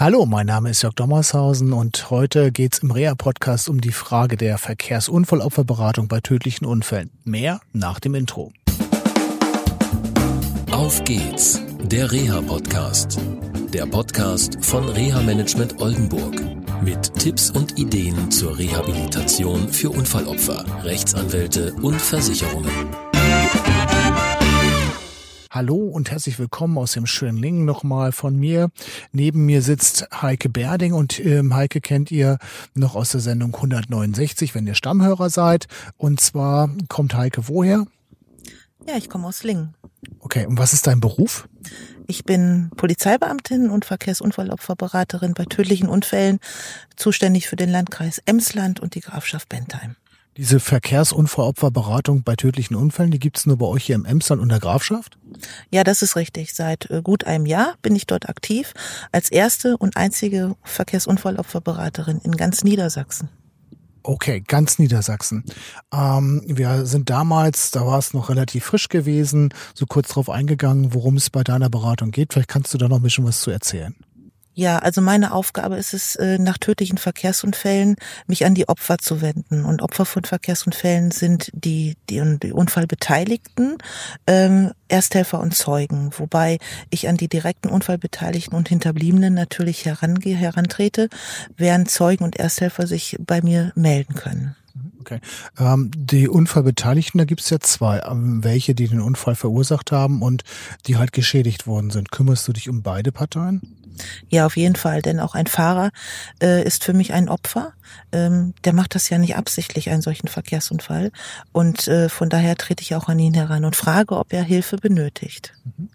Hallo, mein Name ist Jörg Dommershausen und heute geht's im Rea-Podcast um die Frage der Verkehrsunfallopferberatung bei tödlichen Unfällen. Mehr nach dem Intro. Auf geht's, der Reha-Podcast. Der Podcast von Reha Management Oldenburg. Mit Tipps und Ideen zur Rehabilitation für Unfallopfer, Rechtsanwälte und Versicherungen. Hallo und herzlich willkommen aus dem schönen Lingen nochmal von mir. Neben mir sitzt Heike Berding und ähm, Heike kennt ihr noch aus der Sendung 169, wenn ihr Stammhörer seid. Und zwar kommt Heike woher? Ja, ich komme aus Lingen. Okay, und was ist dein Beruf? Ich bin Polizeibeamtin und Verkehrsunfallopferberaterin bei tödlichen Unfällen, zuständig für den Landkreis Emsland und die Grafschaft Bentheim. Diese Verkehrsunfallopferberatung bei tödlichen Unfällen, die gibt's nur bei euch hier im Emsland und der Grafschaft? Ja, das ist richtig. Seit äh, gut einem Jahr bin ich dort aktiv als erste und einzige Verkehrsunfallopferberaterin in ganz Niedersachsen. Okay, ganz Niedersachsen. Ähm, wir sind damals, da war es noch relativ frisch gewesen, so kurz drauf eingegangen, worum es bei deiner Beratung geht. Vielleicht kannst du da noch ein bisschen was zu erzählen. Ja, also meine Aufgabe ist es, äh, nach tödlichen Verkehrsunfällen mich an die Opfer zu wenden. Und Opfer von Verkehrsunfällen sind die, die, die Unfallbeteiligten, ähm, Ersthelfer und Zeugen, wobei ich an die direkten Unfallbeteiligten und Hinterbliebenen natürlich herangehe, herantrete, während Zeugen und Ersthelfer sich bei mir melden können. Okay. Ähm, die Unfallbeteiligten, da gibt es ja zwei. Ähm, welche, die den Unfall verursacht haben und die halt geschädigt worden sind. Kümmerst du dich um beide Parteien? Ja, auf jeden Fall, denn auch ein Fahrer äh, ist für mich ein Opfer. Ähm, der macht das ja nicht absichtlich, einen solchen Verkehrsunfall. Und äh, von daher trete ich auch an ihn heran und frage, ob er Hilfe benötigt. Mhm.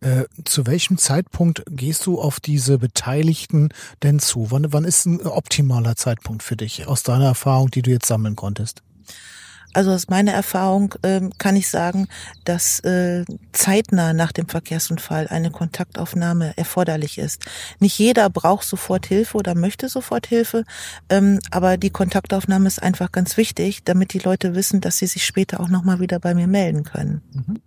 Äh, zu welchem Zeitpunkt gehst du auf diese Beteiligten denn zu? Wann, wann ist ein optimaler Zeitpunkt für dich aus deiner Erfahrung, die du jetzt sammeln konntest? Also aus meiner Erfahrung ähm, kann ich sagen, dass äh, zeitnah nach dem Verkehrsunfall eine Kontaktaufnahme erforderlich ist. Nicht jeder braucht sofort Hilfe oder möchte sofort Hilfe, ähm, aber die Kontaktaufnahme ist einfach ganz wichtig, damit die Leute wissen, dass sie sich später auch nochmal wieder bei mir melden können. Mhm.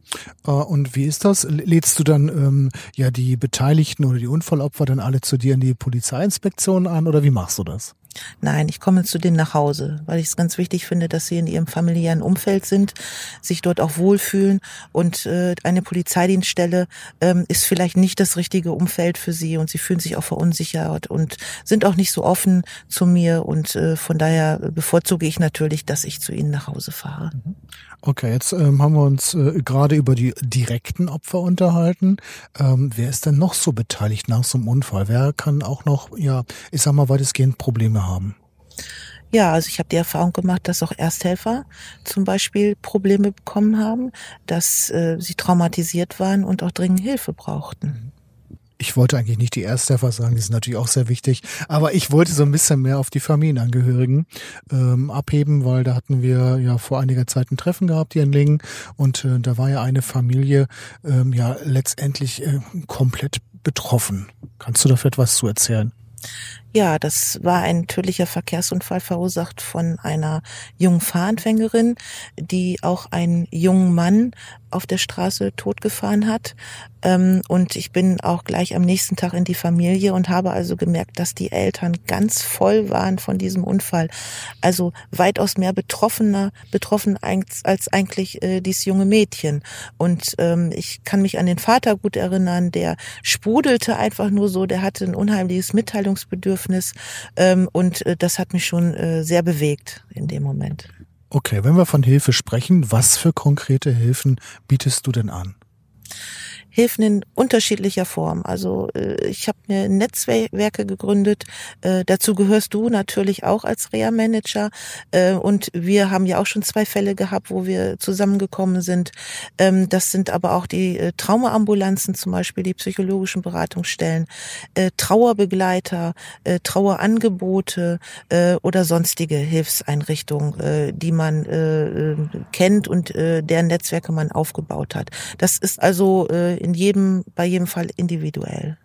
Äh, und wie ist das? Lädst du dann ähm, ja die Beteiligten oder die Unfallopfer dann alle zu dir in die Polizeiinspektion an oder wie machst du das? Nein, ich komme zu denen nach Hause, weil ich es ganz wichtig finde, dass sie in ihrem familiären Umfeld sind, sich dort auch wohlfühlen und äh, eine Polizeidienststelle ähm, ist vielleicht nicht das richtige Umfeld für sie und sie fühlen sich auch verunsichert und sind auch nicht so offen zu mir und äh, von daher bevorzuge ich natürlich, dass ich zu ihnen nach Hause fahre. Mhm. Okay, jetzt ähm, haben wir uns äh, gerade über die direkten Opfer unterhalten. Ähm, wer ist denn noch so beteiligt nach so einem Unfall? Wer kann auch noch, ja, ich sag mal, weitestgehend Probleme haben? Ja, also ich habe die Erfahrung gemacht, dass auch Ersthelfer zum Beispiel Probleme bekommen haben, dass äh, sie traumatisiert waren und auch dringend Hilfe brauchten ich wollte eigentlich nicht die Ersthelfer sagen, die sind natürlich auch sehr wichtig, aber ich wollte so ein bisschen mehr auf die Familienangehörigen ähm, abheben, weil da hatten wir ja vor einiger Zeit ein Treffen gehabt hier in Lingen und äh, da war ja eine Familie ähm, ja letztendlich äh, komplett betroffen. Kannst du dafür etwas zu erzählen? Ja, das war ein tödlicher Verkehrsunfall verursacht von einer jungen Fahranfängerin, die auch einen jungen Mann auf der Straße totgefahren hat. Ähm, und ich bin auch gleich am nächsten Tag in die Familie und habe also gemerkt, dass die Eltern ganz voll waren von diesem Unfall. Also weitaus mehr betroffener, betroffen als eigentlich äh, dieses junge Mädchen. Und ähm, ich kann mich an den Vater gut erinnern, der sprudelte einfach nur so, der hatte ein unheimliches Mitteilungsbedürfnis. Ähm, und äh, das hat mich schon äh, sehr bewegt in dem Moment. Okay, wenn wir von Hilfe sprechen, was für konkrete Hilfen bietest du denn an? Hilfen in unterschiedlicher Form. Also äh, ich habe mir Netzwerke gegründet. Äh, dazu gehörst du natürlich auch als Reha-Manager. Äh, und wir haben ja auch schon zwei Fälle gehabt, wo wir zusammengekommen sind. Ähm, das sind aber auch die Traumaambulanzen zum Beispiel, die psychologischen Beratungsstellen, Trauerbegleiter, Trauerangebote oder sonstige Hilfseinrichtungen, die man kennt und deren Netzwerke man aufgebaut hat. Das ist also in jedem, bei jedem Fall individuell.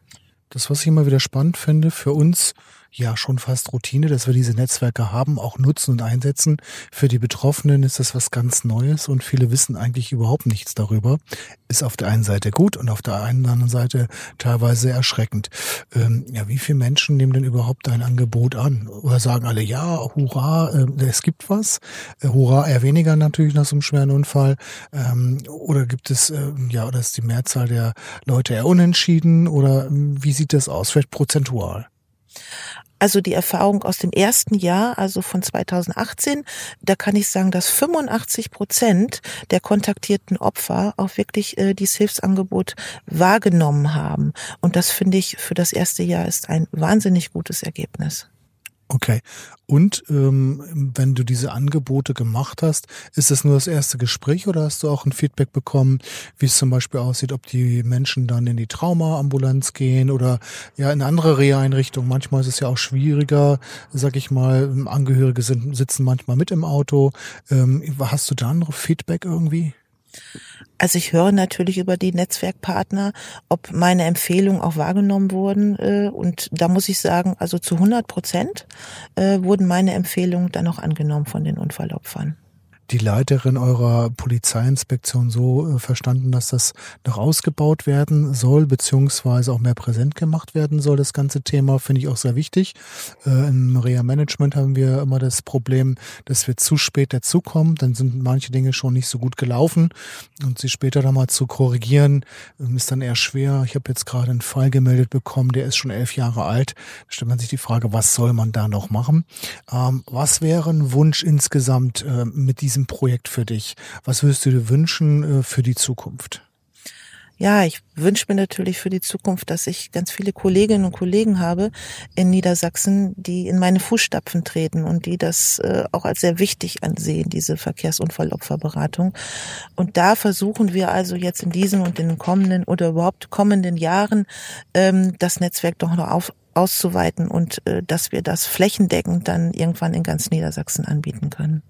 Das, was ich immer wieder spannend finde, für uns ja schon fast Routine, dass wir diese Netzwerke haben, auch nutzen und einsetzen. Für die Betroffenen ist das was ganz Neues und viele wissen eigentlich überhaupt nichts darüber. Ist auf der einen Seite gut und auf der anderen Seite teilweise erschreckend. Ähm, ja, wie viele Menschen nehmen denn überhaupt dein Angebot an? Oder sagen alle, ja, hurra, äh, es gibt was. Äh, hurra, eher weniger natürlich nach so einem schweren Unfall. Ähm, oder gibt es, äh, ja, oder ist die Mehrzahl der Leute eher unentschieden? Oder ähm, wie sieht das aus? Vielleicht prozentual? Also die Erfahrung aus dem ersten Jahr, also von 2018, da kann ich sagen, dass 85 Prozent der kontaktierten Opfer auch wirklich äh, dieses Hilfsangebot wahrgenommen haben. Und das finde ich für das erste Jahr ist ein wahnsinnig gutes Ergebnis. Okay. Und ähm, wenn du diese Angebote gemacht hast, ist das nur das erste Gespräch oder hast du auch ein Feedback bekommen, wie es zum Beispiel aussieht, ob die Menschen dann in die Traumaambulanz gehen oder ja in andere Reha-Einrichtungen? Manchmal ist es ja auch schwieriger, sag ich mal, Angehörige sind, sitzen manchmal mit im Auto. Ähm, hast du da noch Feedback irgendwie? Also ich höre natürlich über die Netzwerkpartner, ob meine Empfehlungen auch wahrgenommen wurden. Äh, und da muss ich sagen, also zu 100 Prozent äh, wurden meine Empfehlungen dann auch angenommen von den Unfallopfern die Leiterin eurer Polizeiinspektion so äh, verstanden, dass das noch ausgebaut werden soll, beziehungsweise auch mehr präsent gemacht werden soll. Das ganze Thema finde ich auch sehr wichtig. Äh, Im Reha-Management haben wir immer das Problem, dass wir zu spät dazukommen. Dann sind manche Dinge schon nicht so gut gelaufen und sie später dann mal zu korrigieren, ähm, ist dann eher schwer. Ich habe jetzt gerade einen Fall gemeldet bekommen, der ist schon elf Jahre alt. Da stellt man sich die Frage, was soll man da noch machen? Ähm, was wäre ein Wunsch insgesamt äh, mit diesem diesem Projekt für dich? Was würdest du dir wünschen äh, für die Zukunft? Ja, ich wünsche mir natürlich für die Zukunft, dass ich ganz viele Kolleginnen und Kollegen habe in Niedersachsen, die in meine Fußstapfen treten und die das äh, auch als sehr wichtig ansehen, diese Verkehrsunfallopferberatung. Und da versuchen wir also jetzt in diesen und in den kommenden oder überhaupt kommenden Jahren ähm, das Netzwerk doch noch auf, auszuweiten und äh, dass wir das flächendeckend dann irgendwann in ganz Niedersachsen anbieten können.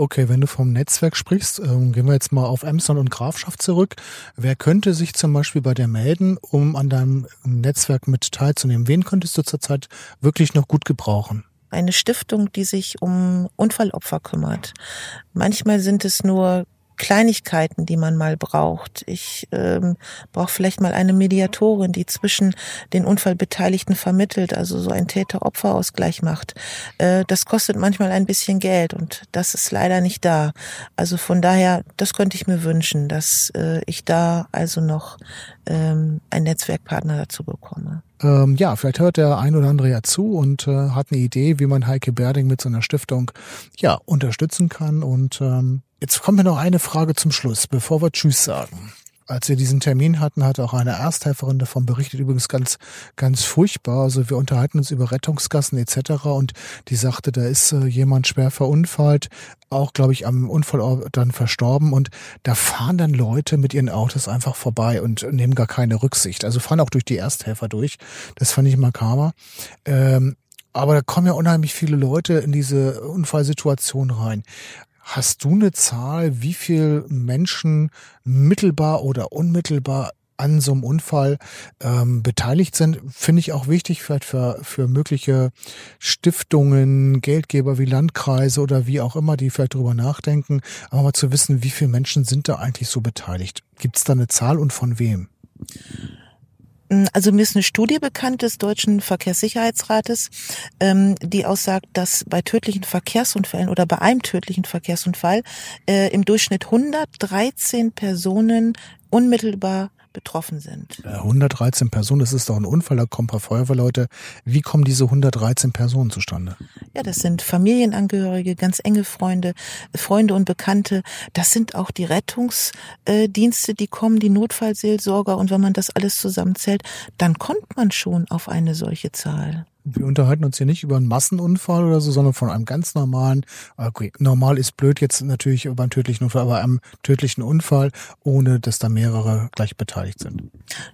Okay, wenn du vom Netzwerk sprichst, ähm, gehen wir jetzt mal auf Emsland und Grafschaft zurück. Wer könnte sich zum Beispiel bei dir melden, um an deinem Netzwerk mit teilzunehmen? Wen könntest du zurzeit wirklich noch gut gebrauchen? Eine Stiftung, die sich um Unfallopfer kümmert. Manchmal sind es nur Kleinigkeiten, die man mal braucht. Ich ähm, brauche vielleicht mal eine Mediatorin, die zwischen den Unfallbeteiligten vermittelt, also so ein Täter-Opfer-Ausgleich macht. Äh, das kostet manchmal ein bisschen Geld und das ist leider nicht da. Also von daher, das könnte ich mir wünschen, dass äh, ich da also noch ähm, einen Netzwerkpartner dazu bekomme. Ähm, ja, vielleicht hört der ein oder andere ja zu und äh, hat eine Idee, wie man Heike Berding mit so einer Stiftung ja unterstützen kann und ähm, Jetzt kommt mir noch eine Frage zum Schluss, bevor wir Tschüss sagen. Als wir diesen Termin hatten, hat auch eine Ersthelferin davon berichtet, übrigens ganz, ganz furchtbar. Also wir unterhalten uns über Rettungsgassen etc. Und die sagte, da ist äh, jemand schwer verunfallt, auch, glaube ich, am Unfallort dann verstorben. Und da fahren dann Leute mit ihren Autos einfach vorbei und nehmen gar keine Rücksicht. Also fahren auch durch die Ersthelfer durch. Das fand ich makaber. Ähm, aber da kommen ja unheimlich viele Leute in diese Unfallsituation rein. Hast du eine Zahl, wie viel Menschen mittelbar oder unmittelbar an so einem Unfall ähm, beteiligt sind, finde ich auch wichtig vielleicht für, für mögliche Stiftungen, Geldgeber wie Landkreise oder wie auch immer, die vielleicht darüber nachdenken, aber mal zu wissen, wie viele Menschen sind da eigentlich so beteiligt. Gibt es da eine Zahl und von wem? Mm, also mir ist eine Studie bekannt des Deutschen Verkehrssicherheitsrates, ähm, die aussagt, dass bei tödlichen Verkehrsunfällen oder bei einem tödlichen Verkehrsunfall äh, im Durchschnitt 113 Personen unmittelbar betroffen sind. 113 Personen, das ist doch ein Unfall, da kommen ein paar Feuerwehrleute. Wie kommen diese 113 Personen zustande? Ja, das sind Familienangehörige, ganz enge Freunde, Freunde und Bekannte. Das sind auch die Rettungsdienste, die kommen, die Notfallseelsorger. Und wenn man das alles zusammenzählt, dann kommt man schon auf eine solche Zahl wir unterhalten uns hier nicht über einen Massenunfall oder so, sondern von einem ganz normalen, okay, normal ist blöd jetzt natürlich über einen tödlichen Unfall, aber einem tödlichen Unfall, ohne dass da mehrere gleich beteiligt sind.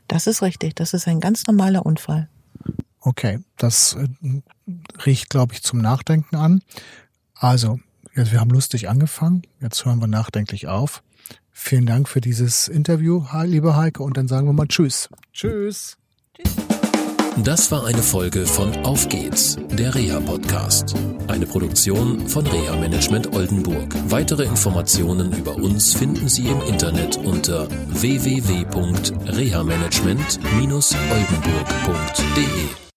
Das ist richtig, das ist ein ganz normaler Unfall. Okay, das äh, riecht, glaube ich, zum Nachdenken an. Also, jetzt, wir haben lustig angefangen, jetzt hören wir nachdenklich auf. Vielen Dank für dieses Interview, liebe Heike, und dann sagen wir mal Tschüss. Tschüss. Tschüss. Das war eine Folge von Auf geht's, der Reha-Podcast. Eine Produktion von Reha Management Oldenburg. Weitere Informationen über uns finden Sie im Internet unter www.rehamanagement-oldenburg.de.